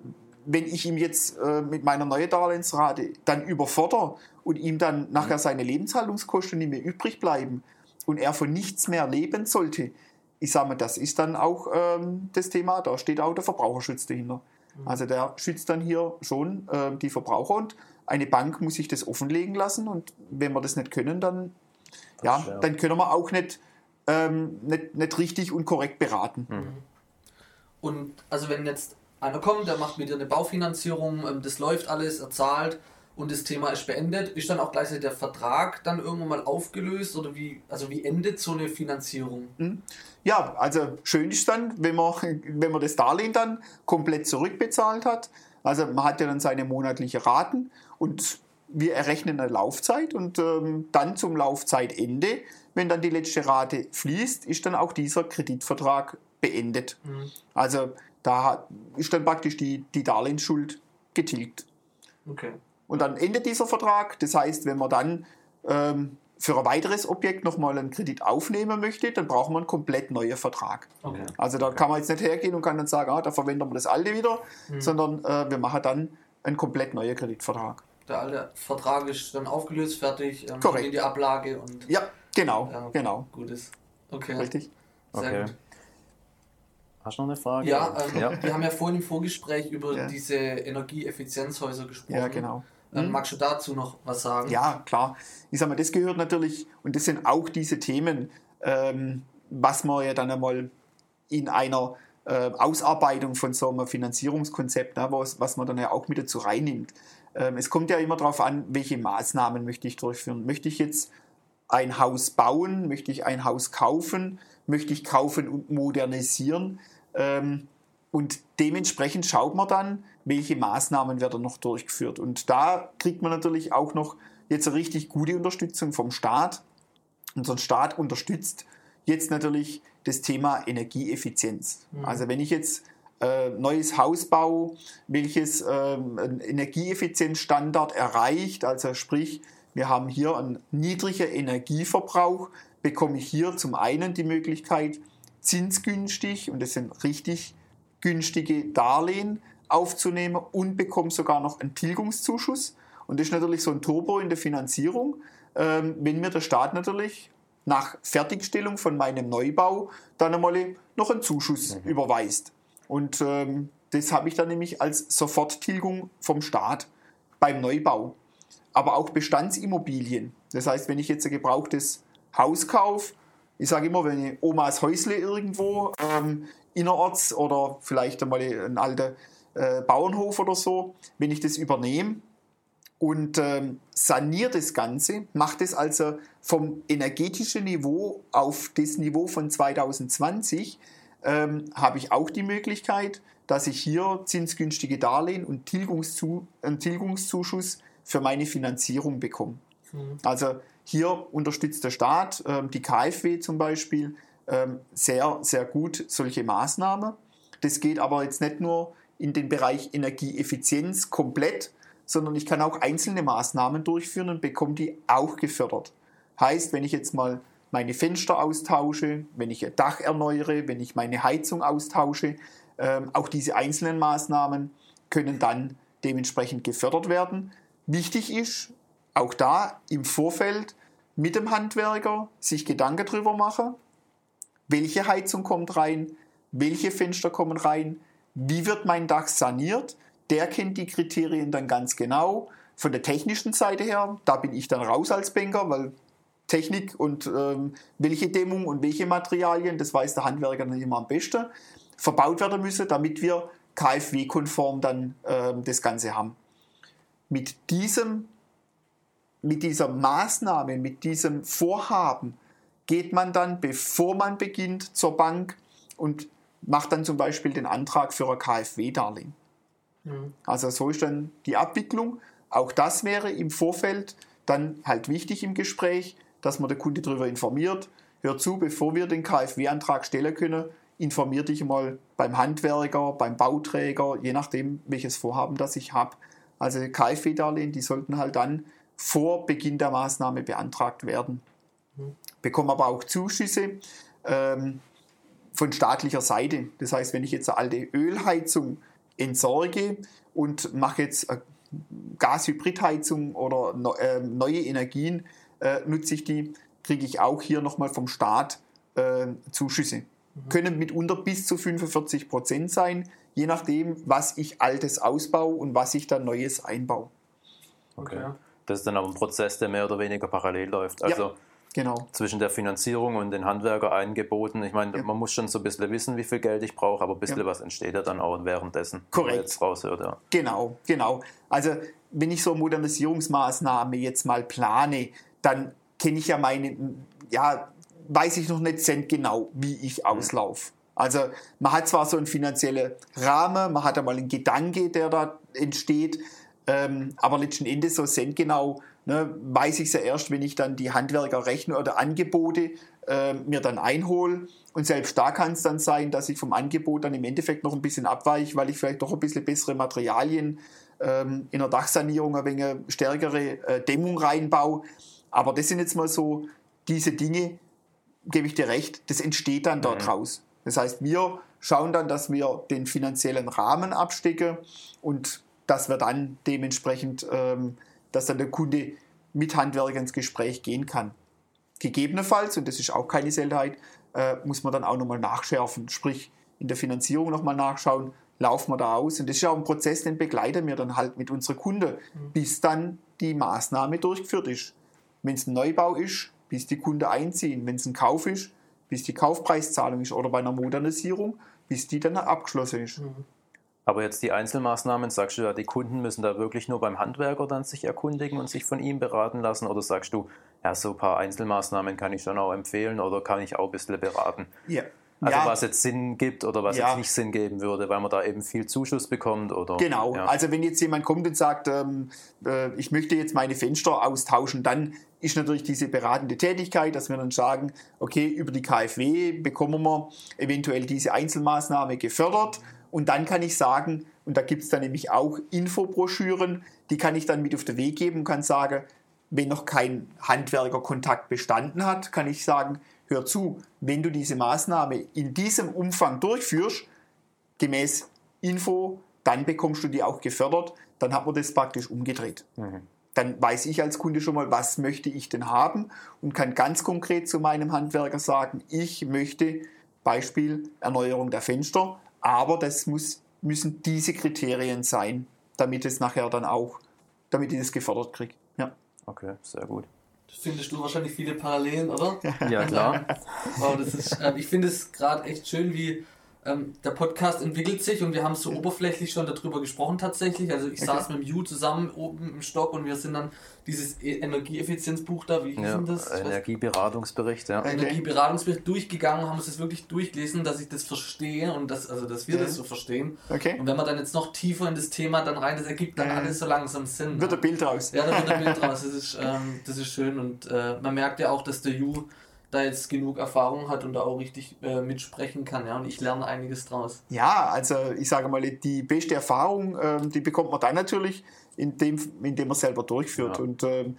wenn ich ihm jetzt äh, mit meiner neuen Darlehensrate dann überfordere und ihm dann nachher seine Lebenshaltungskosten nicht mehr übrig bleiben, und er von nichts mehr leben sollte, ich sage mal, das ist dann auch ähm, das Thema, da steht auch der Verbraucherschutz dahinter. Mhm. Also der schützt dann hier schon äh, die Verbraucher und eine Bank muss sich das offenlegen lassen und wenn wir das nicht können, dann, ja, dann können wir auch nicht, ähm, nicht, nicht richtig und korrekt beraten. Mhm. Und also wenn jetzt einer kommt, der macht mit dir eine Baufinanzierung, ähm, das läuft alles, er zahlt, und das Thema ist beendet, ist dann auch gleichzeitig der Vertrag dann irgendwann mal aufgelöst oder wie, also wie endet so eine Finanzierung? Hm? Ja, also schön ist dann, wenn man, wenn man das Darlehen dann komplett zurückbezahlt hat. Also man hat ja dann seine monatliche Raten und wir errechnen eine Laufzeit und ähm, dann zum Laufzeitende, wenn dann die letzte Rate fließt, ist dann auch dieser Kreditvertrag beendet. Mhm. Also da ist dann praktisch die, die Darlehensschuld getilgt. Okay. Und dann endet dieser Vertrag. Das heißt, wenn man dann ähm, für ein weiteres Objekt nochmal einen Kredit aufnehmen möchte, dann braucht man einen komplett neuen Vertrag. Okay. Also da kann man jetzt nicht hergehen und kann dann sagen, ah, da verwenden wir das alte wieder, mhm. sondern äh, wir machen dann einen komplett neuen Kreditvertrag. Der alte Vertrag ist dann aufgelöst, fertig, ähm, Korrekt. in die Ablage und. Ja, genau, ja, genau. Gutes. Okay. Richtig. Sehr okay. gut. Hast du noch eine Frage? Ja, ähm, ja, wir haben ja vorhin im Vorgespräch über ja. diese Energieeffizienzhäuser gesprochen. Ja, genau. Mhm. Magst du dazu noch was sagen? Ja, klar. Ich sag mal, das gehört natürlich, und das sind auch diese Themen, ähm, was man ja dann einmal in einer äh, Ausarbeitung von so einem Finanzierungskonzept, ne, was, was man dann ja auch mit dazu reinnimmt. Ähm, es kommt ja immer darauf an, welche Maßnahmen möchte ich durchführen. Möchte ich jetzt ein Haus bauen? Möchte ich ein Haus kaufen? Möchte ich kaufen und modernisieren? Ähm, und dementsprechend schaut man dann, welche Maßnahmen werden noch durchgeführt. Und da kriegt man natürlich auch noch jetzt eine richtig gute Unterstützung vom Staat. Unser Staat unterstützt jetzt natürlich das Thema Energieeffizienz. Mhm. Also wenn ich jetzt äh, neues Haus baue, welches äh, einen Energieeffizienzstandard erreicht, also sprich, wir haben hier einen niedrigen Energieverbrauch, bekomme ich hier zum einen die Möglichkeit, zinsgünstig, und das sind richtig günstige Darlehen aufzunehmen und bekomme sogar noch einen Tilgungszuschuss. Und das ist natürlich so ein Turbo in der Finanzierung, ähm, wenn mir der Staat natürlich nach Fertigstellung von meinem Neubau dann einmal noch einen Zuschuss mhm. überweist. Und ähm, das habe ich dann nämlich als Soforttilgung vom Staat beim Neubau. Aber auch Bestandsimmobilien. Das heißt, wenn ich jetzt ein gebrauchtes Haus kaufe, ich sage immer, wenn ich Omas Häusle irgendwo ähm, innerorts oder vielleicht einmal ein alter äh, Bauernhof oder so, wenn ich das übernehme und ähm, saniere das Ganze, macht es also vom energetischen Niveau auf das Niveau von 2020, ähm, habe ich auch die Möglichkeit, dass ich hier zinsgünstige Darlehen und Tilgungszu einen Tilgungszuschuss für meine Finanzierung bekomme. Mhm. Also hier unterstützt der Staat, ähm, die KfW zum Beispiel, ähm, sehr, sehr gut solche Maßnahmen. Das geht aber jetzt nicht nur in den Bereich Energieeffizienz komplett, sondern ich kann auch einzelne Maßnahmen durchführen und bekomme die auch gefördert. Heißt, wenn ich jetzt mal meine Fenster austausche, wenn ich ein Dach erneuere, wenn ich meine Heizung austausche, ähm, auch diese einzelnen Maßnahmen können dann dementsprechend gefördert werden. Wichtig ist, auch da im Vorfeld mit dem Handwerker sich Gedanken darüber machen, welche Heizung kommt rein, welche Fenster kommen rein, wie wird mein Dach saniert. Der kennt die Kriterien dann ganz genau. Von der technischen Seite her, da bin ich dann raus als Banker, weil Technik und ähm, welche Dämmung und welche Materialien, das weiß der Handwerker dann immer am besten, verbaut werden müssen, damit wir KfW-konform dann ähm, das Ganze haben. Mit diesem, mit dieser Maßnahme, mit diesem Vorhaben geht man dann, bevor man beginnt, zur Bank und macht dann zum Beispiel den Antrag für ein KfW-Darlehen. Mhm. Also so ist dann die Abwicklung. Auch das wäre im Vorfeld dann halt wichtig im Gespräch, dass man der Kunde darüber informiert. Hör zu, bevor wir den KfW-Antrag stellen können, informier dich mal beim Handwerker, beim Bauträger, je nachdem, welches Vorhaben das ich habe. Also KfW-Darlehen, die sollten halt dann vor Beginn der Maßnahme beantragt werden. Mhm. Bekommen aber auch Zuschüsse. Ähm, von staatlicher Seite. Das heißt, wenn ich jetzt eine alte Ölheizung entsorge und mache jetzt Gashybridheizung oder ähm, neue Energien, äh, nutze ich die, kriege ich auch hier nochmal vom Staat äh, Zuschüsse. Mhm. Können mitunter bis zu 45 Prozent sein, je nachdem, was ich altes ausbaue und was ich dann neues einbaue. Okay. okay. Das ist dann aber ein Prozess, der mehr oder weniger parallel läuft. Also ja. Genau. Zwischen der Finanzierung und den Handwerkerangeboten. Ich meine, ja. man muss schon so ein bisschen wissen, wie viel Geld ich brauche, aber ein bisschen ja. was entsteht ja dann auch währenddessen. Korrekt. Jetzt raushört, ja. Genau, genau. Also, wenn ich so eine Modernisierungsmaßnahme jetzt mal plane, dann kenne ich ja meine, ja, weiß ich noch nicht cent genau, wie ich mhm. auslaufe. Also man hat zwar so einen finanziellen Rahmen, man hat einmal einen Gedanke, der da entsteht, ähm, aber letzten Endes so cent genau ne, weiß ich es ja erst, wenn ich dann die Handwerker rechne oder Angebote äh, mir dann einhole. Und selbst da kann es dann sein, dass ich vom Angebot dann im Endeffekt noch ein bisschen abweiche, weil ich vielleicht doch ein bisschen bessere Materialien ähm, in der Dachsanierung ein wenig stärkere äh, Dämmung reinbaue. Aber das sind jetzt mal so diese Dinge, gebe ich dir recht, das entsteht dann dort mhm. raus. Das heißt, wir schauen dann, dass wir den finanziellen Rahmen abstecken und dass wir dann dementsprechend ähm, dass dann der Kunde mit Handwerker ins Gespräch gehen kann. Gegebenenfalls, und das ist auch keine Seltenheit, äh, muss man dann auch nochmal nachschärfen, sprich in der Finanzierung nochmal nachschauen, laufen wir da aus. Und das ist ja auch ein Prozess, den begleiten wir dann halt mit unseren Kunden, mhm. bis dann die Maßnahme durchgeführt ist. Wenn es ein Neubau ist, bis die Kunden einziehen. Wenn es ein Kauf ist, bis die Kaufpreiszahlung ist. Oder bei einer Modernisierung, bis die dann abgeschlossen ist. Mhm. Aber jetzt die Einzelmaßnahmen, sagst du ja, die Kunden müssen da wirklich nur beim Handwerker dann sich erkundigen und sich von ihm beraten lassen? Oder sagst du, ja, so ein paar Einzelmaßnahmen kann ich schon auch empfehlen oder kann ich auch ein bisschen beraten? Ja. Also ja. was jetzt Sinn gibt oder was ja. jetzt nicht Sinn geben würde, weil man da eben viel Zuschuss bekommt oder. Genau. Ja. Also wenn jetzt jemand kommt und sagt, ähm, äh, ich möchte jetzt meine Fenster austauschen, dann ist natürlich diese beratende Tätigkeit, dass wir dann sagen, okay, über die KfW bekommen wir eventuell diese Einzelmaßnahme gefördert und dann kann ich sagen, und da gibt es dann nämlich auch Infobroschüren, die kann ich dann mit auf den Weg geben und kann sagen, wenn noch kein Handwerkerkontakt bestanden hat, kann ich sagen, hör zu, wenn du diese Maßnahme in diesem Umfang durchführst, gemäß Info, dann bekommst du die auch gefördert, dann hat man das praktisch umgedreht. Mhm. Dann weiß ich als Kunde schon mal, was möchte ich denn haben und kann ganz konkret zu meinem Handwerker sagen, ich möchte Beispiel Erneuerung der Fenster, aber das muss, müssen diese Kriterien sein, damit es nachher dann auch, damit ich das gefördert kriege. Ja. Okay, sehr gut findest du wahrscheinlich viele Parallelen, oder? Ja, klar. wow, das ist, äh, ich finde es gerade echt schön, wie ähm, der Podcast entwickelt sich und wir haben so oberflächlich schon darüber gesprochen tatsächlich. Also ich okay. saß mit dem Ju zusammen oben im Stock und wir sind dann dieses e- Energieeffizienzbuch da, wie hieß ja, das? Energieberatungsbericht, ja. Energieberatungsbericht durchgegangen, haben uns das wirklich durchgelesen, dass ich das verstehe und das, also dass wir ja. das so verstehen. Okay. Und wenn man dann jetzt noch tiefer in das Thema dann rein, das ergibt dann ja. alles so langsam Sinn. Wird ein Bild raus. Ja, da wird ein Bild raus. Das ist, ähm, das ist schön und äh, man merkt ja auch, dass der Ju da jetzt genug Erfahrung hat und da auch richtig äh, mitsprechen kann. Ja, und ich lerne einiges draus. Ja, also ich sage mal, die beste Erfahrung, ähm, die bekommt man dann natürlich, indem, indem man selber durchführt. Ja. Und ähm,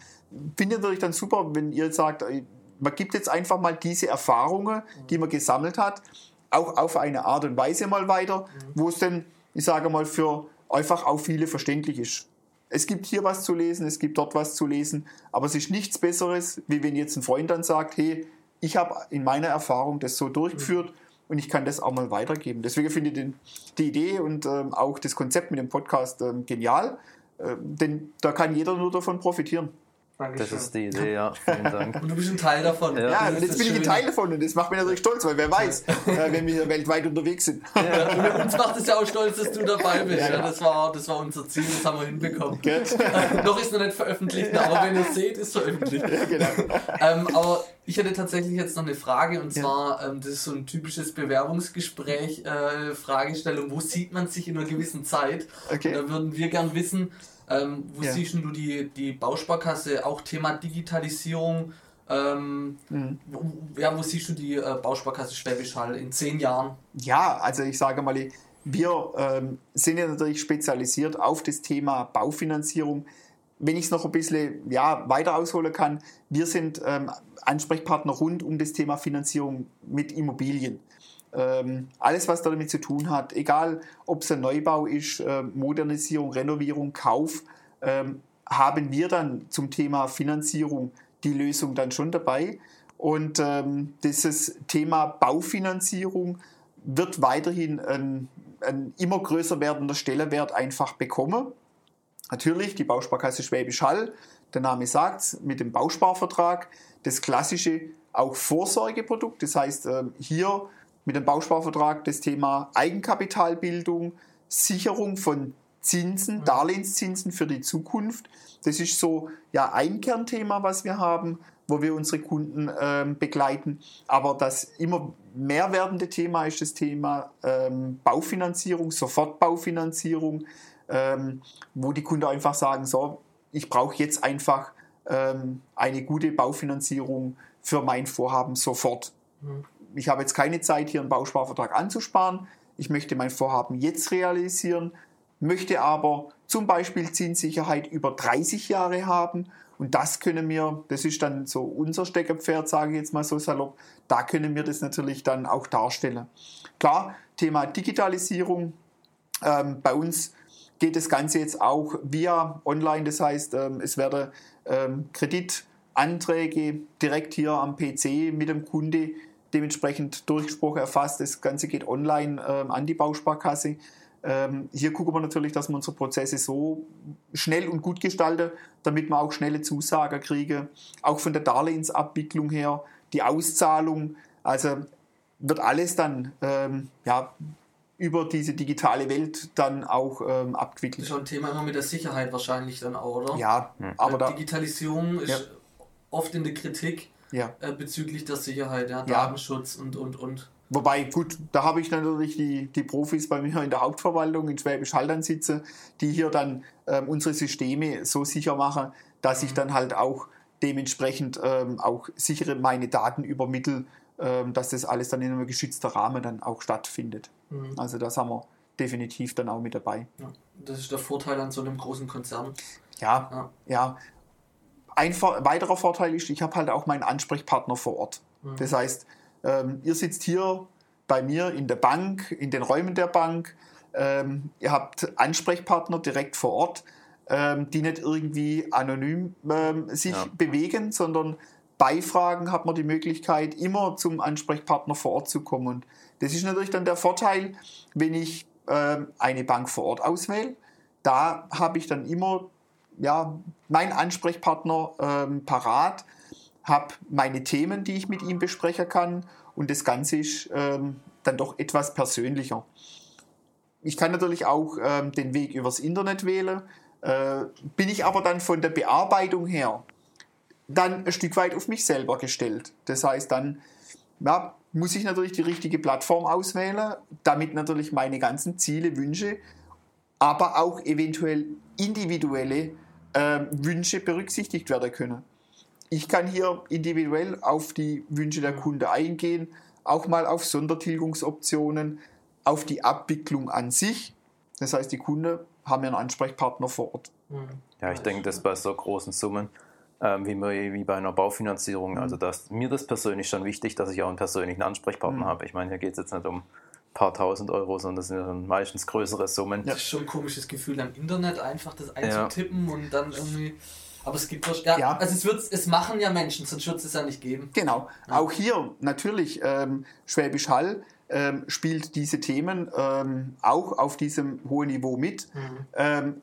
finde natürlich dann super, wenn ihr sagt, äh, man gibt jetzt einfach mal diese Erfahrungen, die man gesammelt hat, auch auf eine Art und Weise mal weiter, mhm. wo es denn, ich sage mal, für einfach auch viele verständlich ist. Es gibt hier was zu lesen, es gibt dort was zu lesen, aber es ist nichts Besseres, wie wenn jetzt ein Freund dann sagt, hey, ich habe in meiner Erfahrung das so durchgeführt und ich kann das auch mal weitergeben. Deswegen finde ich den, die Idee und ähm, auch das Konzept mit dem Podcast ähm, genial, äh, denn da kann jeder nur davon profitieren. Dankeschön. Das ist die Idee, ja. Vielen Dank. Und du bist ein Teil davon. Ja, ja und jetzt bin ich ein Teil davon und das macht mich natürlich stolz, weil wer weiß, äh, wenn wir weltweit unterwegs sind. Ja, und uns macht es ja auch stolz, dass du dabei bist. Ja, ja. Das, war, das war unser Ziel, das haben wir hinbekommen. noch ist noch nicht veröffentlicht, aber wenn ihr es seht, ist es veröffentlicht. Ja, genau. ähm, aber ich hätte tatsächlich jetzt noch eine Frage und zwar, ähm, das ist so ein typisches Bewerbungsgespräch, äh, Fragestellung, wo sieht man sich in einer gewissen Zeit? Okay. Da würden wir gern wissen, ähm, wo ja. siehst du die, die Bausparkasse, auch Thema Digitalisierung? Ähm, mhm. wo, ja, wo siehst du die äh, Bausparkasse Schwäbisch Hall in zehn Jahren? Ja, also ich sage mal, wir ähm, sind ja natürlich spezialisiert auf das Thema Baufinanzierung. Wenn ich es noch ein bisschen ja, weiter ausholen kann, wir sind ähm, Ansprechpartner rund um das Thema Finanzierung mit Immobilien. Ähm, alles, was damit zu tun hat, egal ob es ein Neubau ist, äh, Modernisierung, Renovierung, Kauf, ähm, haben wir dann zum Thema Finanzierung die Lösung dann schon dabei. Und ähm, dieses Thema Baufinanzierung wird weiterhin ein, ein immer größer werdender Stellenwert einfach bekommen. Natürlich die Bausparkasse Schwäbisch Hall, der Name sagt mit dem Bausparvertrag, das klassische auch Vorsorgeprodukt. Das heißt, hier mit dem Bausparvertrag das Thema Eigenkapitalbildung, Sicherung von Zinsen, mhm. Darlehenszinsen für die Zukunft. Das ist so ja ein Kernthema, was wir haben, wo wir unsere Kunden ähm, begleiten. Aber das immer mehr werdende Thema ist das Thema ähm, Baufinanzierung, Sofortbaufinanzierung, ähm, wo die Kunden einfach sagen, so, ich brauche jetzt einfach ähm, eine gute Baufinanzierung für mein Vorhaben sofort. Mhm ich habe jetzt keine Zeit, hier einen Bausparvertrag anzusparen. Ich möchte mein Vorhaben jetzt realisieren, möchte aber zum Beispiel Zinssicherheit über 30 Jahre haben. Und das können wir, das ist dann so unser Steckerpferd, sage ich jetzt mal so salopp, da können wir das natürlich dann auch darstellen. Klar, Thema Digitalisierung. Ähm, bei uns geht das Ganze jetzt auch via online, das heißt, ähm, es werden ähm, Kreditanträge direkt hier am PC mit dem Kunde dementsprechend Durchspruch erfasst. Das Ganze geht online äh, an die Bausparkasse. Ähm, hier gucken wir natürlich, dass wir unsere Prozesse so schnell und gut gestalten, damit wir auch schnelle Zusagen kriegen. Auch von der Darlehensabwicklung her, die Auszahlung. Also wird alles dann ähm, ja, über diese digitale Welt dann auch ähm, abgewickelt. Das ist schon ein Thema immer mit der Sicherheit wahrscheinlich dann auch, oder? Ja, hm. aber da, Digitalisierung ist ja. oft in der Kritik ja. äh, bezüglich der Sicherheit, ja, Datenschutz und und und. Wobei, gut, da habe ich natürlich die, die Profis bei mir in der Hauptverwaltung in Schwäbisch Hall dann sitzen, die hier dann ähm, unsere Systeme so sicher machen, dass mhm. ich dann halt auch dementsprechend ähm, auch sichere meine Daten übermittle, ähm, dass das alles dann in einem geschützten Rahmen dann auch stattfindet. Mhm. Also das haben wir definitiv dann auch mit dabei. Ja, das ist der Vorteil an so einem großen Konzern. Ja, ja. ja. Ein weiterer Vorteil ist, ich habe halt auch meinen Ansprechpartner vor Ort. Mhm. Das heißt, ähm, ihr sitzt hier bei mir in der Bank, in den Räumen der Bank. Ähm, ihr habt Ansprechpartner direkt vor Ort, ähm, die nicht irgendwie anonym ähm, sich ja. bewegen, sondern bei Fragen hat man die Möglichkeit, immer zum Ansprechpartner vor Ort zu kommen. Und das ist natürlich dann der Vorteil, wenn ich ähm, eine Bank vor Ort auswähle. Da habe ich dann immer ja, meinen Ansprechpartner ähm, parat, habe meine Themen, die ich mit ihm besprechen kann und das Ganze ist ähm, dann doch etwas persönlicher. Ich kann natürlich auch ähm, den Weg übers Internet wählen, äh, bin ich aber dann von der Bearbeitung her dann ein Stück weit auf mich selber gestellt. Das heißt, dann ja, muss ich natürlich die richtige Plattform auswählen, damit natürlich meine ganzen Ziele, Wünsche, aber auch eventuell individuelle äh, Wünsche berücksichtigt werden können. Ich kann hier individuell auf die Wünsche der Kunde eingehen, auch mal auf Sondertilgungsoptionen, auf die Abwicklung an sich. Das heißt, die Kunden haben ja einen Ansprechpartner vor Ort. Ja, ich denke, das bei so großen Summen ähm, wie, wie bei einer Baufinanzierung. Mhm. Also das, mir das persönlich schon wichtig, dass ich auch einen persönlichen Ansprechpartner mhm. habe. Ich meine, hier geht es jetzt nicht um paar tausend Euro, sondern das sind ja meistens größere Summen. Ja. Das ist schon ein komisches Gefühl, am Internet einfach das einzutippen ja. und dann irgendwie aber es gibt ja, ja. also es wird es machen ja Menschen, sonst wird es ja nicht geben. Genau. Ja. Auch hier natürlich ähm, Schwäbisch Hall ähm, spielt diese Themen ähm, auch auf diesem hohen Niveau mit, mhm. Ähm,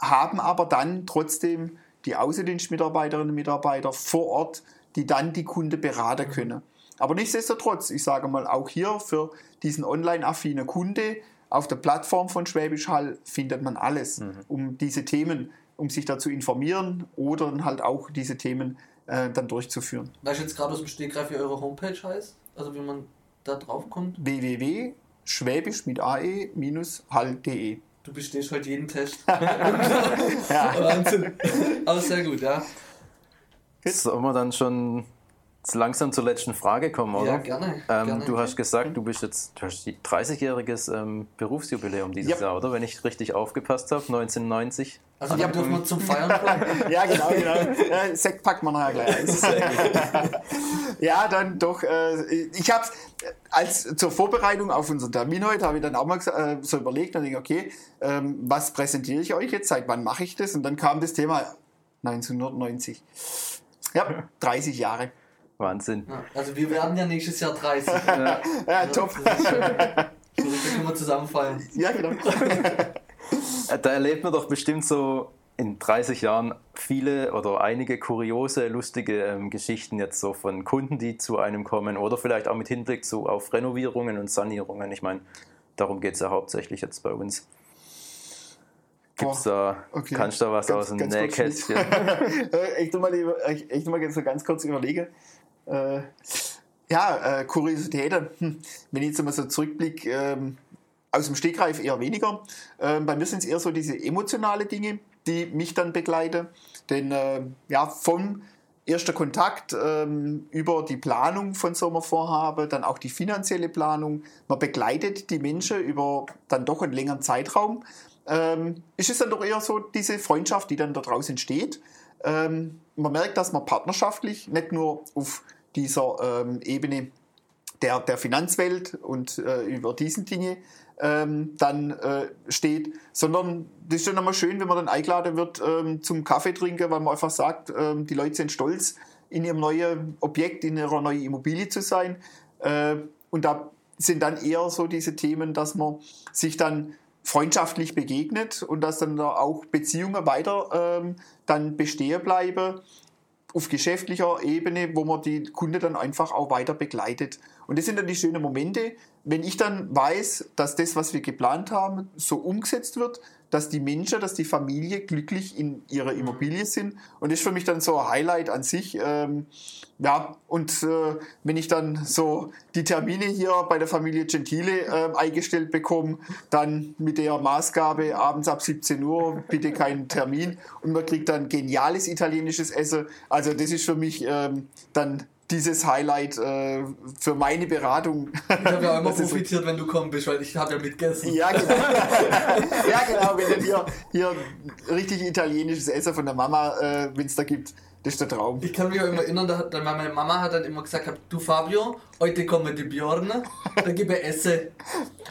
haben aber dann trotzdem die Außendienstmitarbeiterinnen und Mitarbeiter vor Ort, die dann die Kunde beraten mhm. können. Aber nichtsdestotrotz, ich sage mal, auch hier für diesen online-affinen Kunde auf der Plattform von Schwäbisch Hall findet man alles, mhm. um diese Themen um sich da zu informieren oder dann halt auch diese Themen äh, dann durchzuführen. Weißt du jetzt gerade aus dem Stegreif, wie eure Homepage heißt? Also wie man da drauf kommt? www.schwäbisch mit ae-hall.de Du bestehst heute jeden Test. ja. Wahnsinn. Aber sehr gut, ja. Sollen wir dann schon langsam zur letzten Frage kommen, oder? Ja, gerne. Ähm, gerne. Du hast gesagt, du bist jetzt du hast 30-jähriges ähm, Berufsjubiläum dieses ja. Jahr, oder? Wenn ich richtig aufgepasst habe, 1990. Also, die dürfen wir zum Feiern kommen. ja, genau, genau. Ja, Sekt packen wir nachher gleich eins. ja, dann doch. Äh, ich habe als zur Vorbereitung auf unseren Termin heute habe ich dann auch mal äh, so überlegt und denke, okay, ähm, was präsentiere ich euch jetzt? Seit wann mache ich das? Und dann kam das Thema 1990. Ja, 30 Jahre. Wahnsinn. Ja, also wir werden ja nächstes Jahr 30. ja, ja top. Das können wir zusammenfallen. Ja, genau. da erlebt man doch bestimmt so in 30 Jahren viele oder einige kuriose, lustige ähm, Geschichten jetzt so von Kunden, die zu einem kommen oder vielleicht auch mit Hinblick zu, auf Renovierungen und Sanierungen. Ich meine, darum geht es ja hauptsächlich jetzt bei uns. Gibt's da, okay. kannst du da was ganz, aus dem Nähkästchen? ich tu mal, ich, ich mal so ganz kurz überlege. Äh, ja, äh, Kuriositäten. Hm. Wenn ich jetzt mal so zurückblicke, ähm, aus dem Stegreif eher weniger. Ähm, bei mir sind es eher so diese emotionale Dinge, die mich dann begleiten. Denn äh, ja, vom erster Kontakt ähm, über die Planung von Sommervorhaben, dann auch die finanzielle Planung. Man begleitet die Menschen über dann doch einen längeren Zeitraum. Ähm, ist es dann doch eher so diese Freundschaft, die dann da draußen entsteht. Ähm, man merkt, dass man partnerschaftlich nicht nur auf dieser ähm, Ebene der, der Finanzwelt und äh, über diesen Dinge ähm, dann äh, steht, sondern das ist dann immer schön, wenn man dann eingeladen wird ähm, zum Kaffee trinken, weil man einfach sagt, ähm, die Leute sind stolz, in ihrem neuen Objekt, in ihrer neuen Immobilie zu sein. Äh, und da sind dann eher so diese Themen, dass man sich dann freundschaftlich begegnet und dass dann da auch Beziehungen weiter ähm, dann bestehen bleiben auf geschäftlicher Ebene, wo man die Kunde dann einfach auch weiter begleitet. Und das sind dann die schönen Momente, wenn ich dann weiß, dass das, was wir geplant haben, so umgesetzt wird, dass die Menschen, dass die Familie glücklich in ihrer. Immobilie sind. Und das ist für mich dann so ein Highlight an sich. Ähm, ja, und äh, wenn ich dann so die Termine hier bei der Familie Gentile äh, eingestellt bekomme, dann mit der Maßgabe abends ab 17 Uhr bitte keinen Termin und man kriegt dann geniales italienisches Essen. Also das ist für mich ähm, dann dieses Highlight äh, für meine Beratung. Ich habe ja auch immer profitiert, so wenn du kommen bist, weil ich habe ja mitgegessen. Ja, genau. ja, genau. Wenn du hier, hier richtig italienisches Essen von der Mama, äh, wenn es da gibt, das ist der Traum. Ich kann mich auch immer erinnern, da, da meine Mama hat dann immer gesagt, du Fabio, heute kommen die Björn, da gebe ich Essen.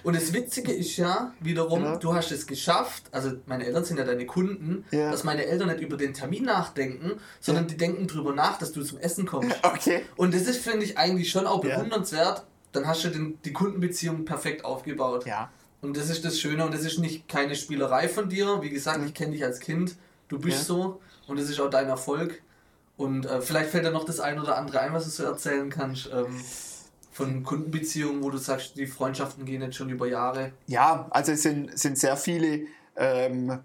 Und das Witzige ist ja, wiederum, ja. du hast es geschafft, also meine Eltern sind ja deine Kunden, ja. dass meine Eltern nicht über den Termin nachdenken, sondern ja. die denken drüber nach, dass du zum Essen kommst. Okay. Und das ist, finde ich, eigentlich schon auch bewundernswert. Dann hast du den, die Kundenbeziehung perfekt aufgebaut. Ja. Und das ist das Schöne und das ist nicht keine Spielerei von dir. Wie gesagt, ich kenne dich als Kind, du bist so und das ist auch dein Erfolg. Und äh, vielleicht fällt dir noch das ein oder andere ein, was du so erzählen kannst. Ähm, von Kundenbeziehungen, wo du sagst, die Freundschaften gehen jetzt schon über Jahre? Ja, also es sind, sind sehr viele, ähm,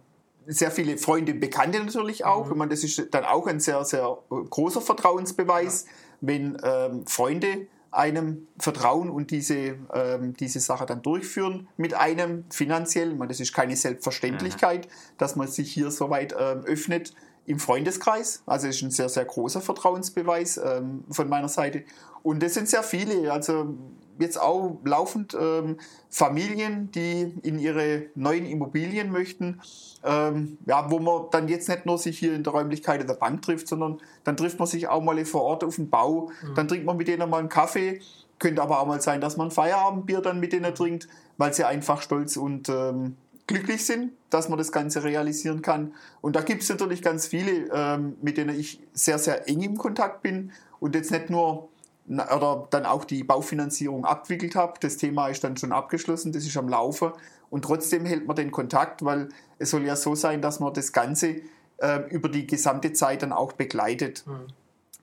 sehr viele Freunde, Bekannte natürlich auch. Mhm. Ich meine, das ist dann auch ein sehr, sehr großer Vertrauensbeweis, ja. wenn ähm, Freunde einem vertrauen und diese, ähm, diese Sache dann durchführen mit einem finanziell. Ich meine, das ist keine Selbstverständlichkeit, mhm. dass man sich hier so weit ähm, öffnet im Freundeskreis. Also ist ein sehr, sehr großer Vertrauensbeweis ähm, von meiner Seite. Und es sind sehr viele, also jetzt auch laufend ähm, Familien, die in ihre neuen Immobilien möchten, ähm, ja, wo man dann jetzt nicht nur sich hier in der Räumlichkeit der Bank trifft, sondern dann trifft man sich auch mal vor Ort auf dem Bau, mhm. dann trinkt man mit denen mal einen Kaffee, könnte aber auch mal sein, dass man ein Feierabendbier dann mit denen trinkt, weil sie einfach stolz und ähm, glücklich sind, dass man das Ganze realisieren kann. Und da gibt es natürlich ganz viele, ähm, mit denen ich sehr, sehr eng im Kontakt bin und jetzt nicht nur oder dann auch die Baufinanzierung abgewickelt habe. Das Thema ist dann schon abgeschlossen, das ist am Laufe. Und trotzdem hält man den Kontakt, weil es soll ja so sein, dass man das Ganze äh, über die gesamte Zeit dann auch begleitet. Mhm.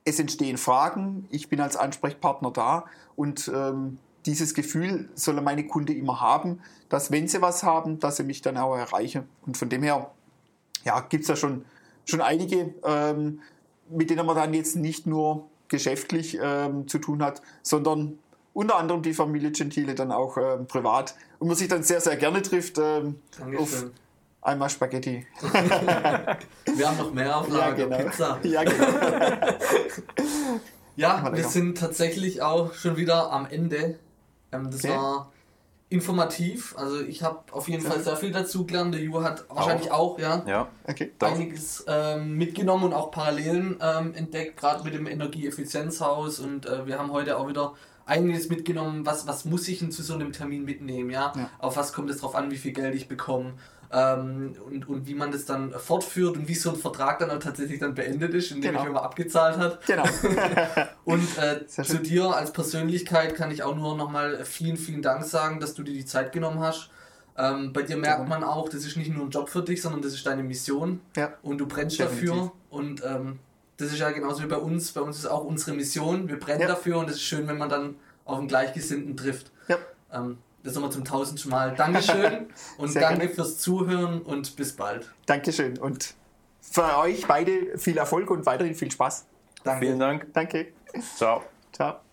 Es entstehen Fragen, ich bin als Ansprechpartner da und ähm, dieses Gefühl soll meine Kunde immer haben, dass wenn sie was haben, dass sie mich dann auch erreichen. Und von dem her ja, gibt es ja schon, schon einige, ähm, mit denen man dann jetzt nicht nur geschäftlich ähm, zu tun hat, sondern unter anderem die Familie Gentile dann auch ähm, privat. Und man sich dann sehr, sehr gerne trifft ähm, auf einmal Spaghetti. Wir haben noch mehr auf Lager, ja, genau. Pizza. Ja, genau. ja wir sind tatsächlich auch schon wieder am Ende. Ähm, das okay. war informativ. Also ich habe auf jeden Fall sehr viel dazu gelernt. Der Ju hat wahrscheinlich auch, ja, ja. Okay. einiges ähm, mitgenommen und auch Parallelen ähm, entdeckt, gerade mit dem Energieeffizienzhaus. Und äh, wir haben heute auch wieder einiges mitgenommen, was, was muss ich denn zu so einem Termin mitnehmen, ja? ja. Auf was kommt es drauf an, wie viel Geld ich bekomme ähm, und, und wie man das dann fortführt und wie so ein Vertrag dann auch tatsächlich dann beendet ist, indem genau. ich immer abgezahlt hat. Genau. und äh, zu dir als Persönlichkeit kann ich auch nur nochmal vielen, vielen Dank sagen, dass du dir die Zeit genommen hast. Ähm, bei dir merkt man auch, das ist nicht nur ein Job für dich, sondern das ist deine Mission. Ja. Und du brennst Definitiv. dafür. Und ähm, das ist ja genauso wie bei uns. Bei uns ist auch unsere Mission. Wir brennen ja. dafür und es ist schön, wenn man dann auf einen Gleichgesinnten trifft. Ja. Ähm, das nochmal zum tausendsten Mal. Dankeschön und Sehr danke gerne. fürs Zuhören und bis bald. Dankeschön und für euch beide viel Erfolg und weiterhin viel Spaß. Danke. Vielen Dank. Danke. Ciao. Ciao.